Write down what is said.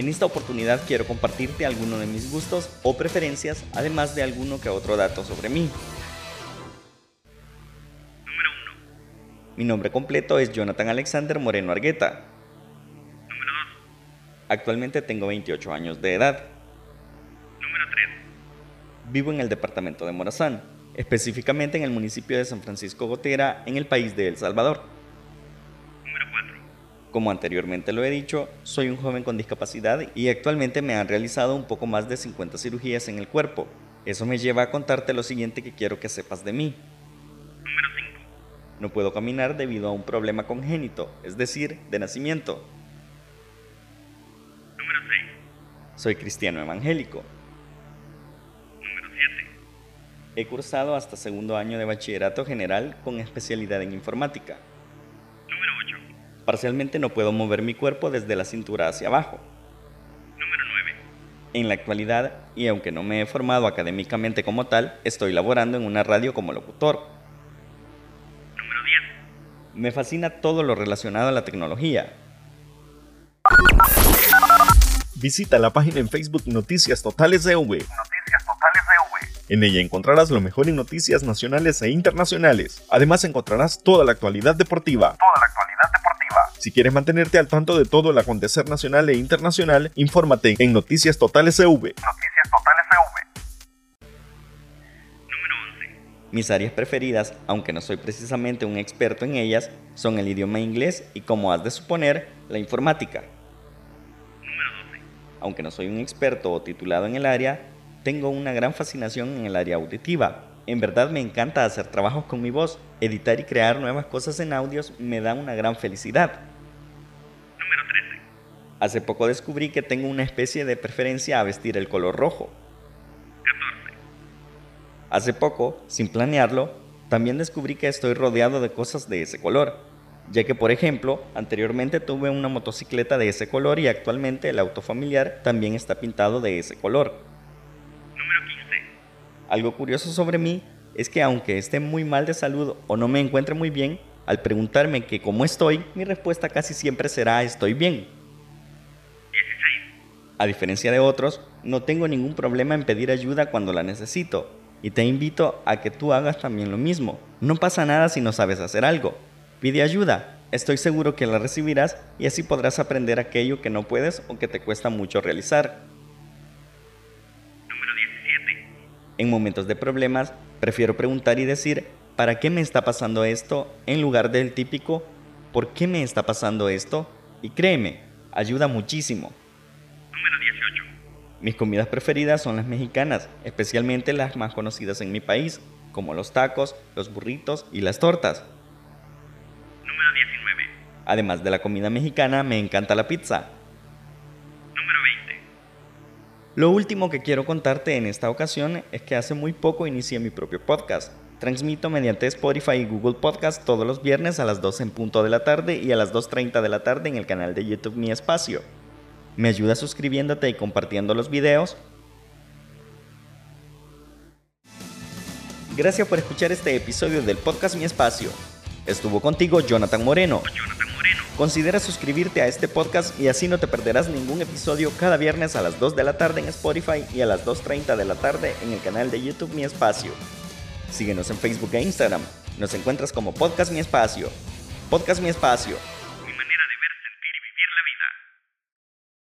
En esta oportunidad quiero compartirte algunos de mis gustos o preferencias, además de alguno que otro dato sobre mí. Número 1. Mi nombre completo es Jonathan Alexander Moreno Argueta. Número 2. Actualmente tengo 28 años de edad. Número 3. Vivo en el departamento de Morazán, específicamente en el municipio de San Francisco Gotera, en el país de El Salvador. Número 4. Como anteriormente lo he dicho, soy un joven con discapacidad y actualmente me han realizado un poco más de 50 cirugías en el cuerpo. Eso me lleva a contarte lo siguiente que quiero que sepas de mí. Número 5. No puedo caminar debido a un problema congénito, es decir, de nacimiento. Número 6. Soy cristiano evangélico. Número 7. He cursado hasta segundo año de bachillerato general con especialidad en informática. Número 8. Parcialmente no puedo mover mi cuerpo desde la cintura hacia abajo. Número 9. En la actualidad, y aunque no me he formado académicamente como tal, estoy laborando en una radio como locutor. Número 10. Me fascina todo lo relacionado a la tecnología. Visita la página en Facebook Noticias Totales EV. Noticias totales de V. En ella encontrarás lo mejor en noticias nacionales e internacionales. Además encontrarás toda la actualidad deportiva. Toda la actualidad deportiva. Si quieres mantenerte al tanto de todo el acontecer nacional e internacional, infórmate en Noticias Totales EV. Noticias totales de V. Número 11. Mis áreas preferidas, aunque no soy precisamente un experto en ellas, son el idioma inglés y, como has de suponer, la informática. Número 12. Aunque no soy un experto o titulado en el área, tengo una gran fascinación en el área auditiva. En verdad me encanta hacer trabajos con mi voz. Editar y crear nuevas cosas en audios me da una gran felicidad. Número 13. Hace poco descubrí que tengo una especie de preferencia a vestir el color rojo. 14. Hace poco, sin planearlo, también descubrí que estoy rodeado de cosas de ese color, ya que por ejemplo, anteriormente tuve una motocicleta de ese color y actualmente el auto familiar también está pintado de ese color. Número 15. Algo curioso sobre mí es que aunque esté muy mal de salud o no me encuentre muy bien, al preguntarme que cómo estoy, mi respuesta casi siempre será estoy bien. 16. A diferencia de otros, no tengo ningún problema en pedir ayuda cuando la necesito. Y te invito a que tú hagas también lo mismo. No pasa nada si no sabes hacer algo. Pide ayuda. Estoy seguro que la recibirás y así podrás aprender aquello que no puedes o que te cuesta mucho realizar. Número 17. En momentos de problemas, prefiero preguntar y decir, ¿para qué me está pasando esto? En lugar del típico, ¿por qué me está pasando esto? Y créeme, ayuda muchísimo. Número 18. Mis comidas preferidas son las mexicanas, especialmente las más conocidas en mi país, como los tacos, los burritos y las tortas. Número 19. Además de la comida mexicana, me encanta la pizza. Número 20. Lo último que quiero contarte en esta ocasión es que hace muy poco inicié mi propio podcast. Transmito mediante Spotify y Google Podcast todos los viernes a las 12 en punto de la tarde y a las 2.30 de la tarde en el canal de YouTube Mi Espacio. ¿Me ayudas suscribiéndote y compartiendo los videos? Gracias por escuchar este episodio del podcast Mi Espacio. Estuvo contigo Jonathan Moreno. Jonathan Moreno. Considera suscribirte a este podcast y así no te perderás ningún episodio cada viernes a las 2 de la tarde en Spotify y a las 2.30 de la tarde en el canal de YouTube Mi Espacio. Síguenos en Facebook e Instagram. Nos encuentras como Podcast Mi Espacio. Podcast Mi Espacio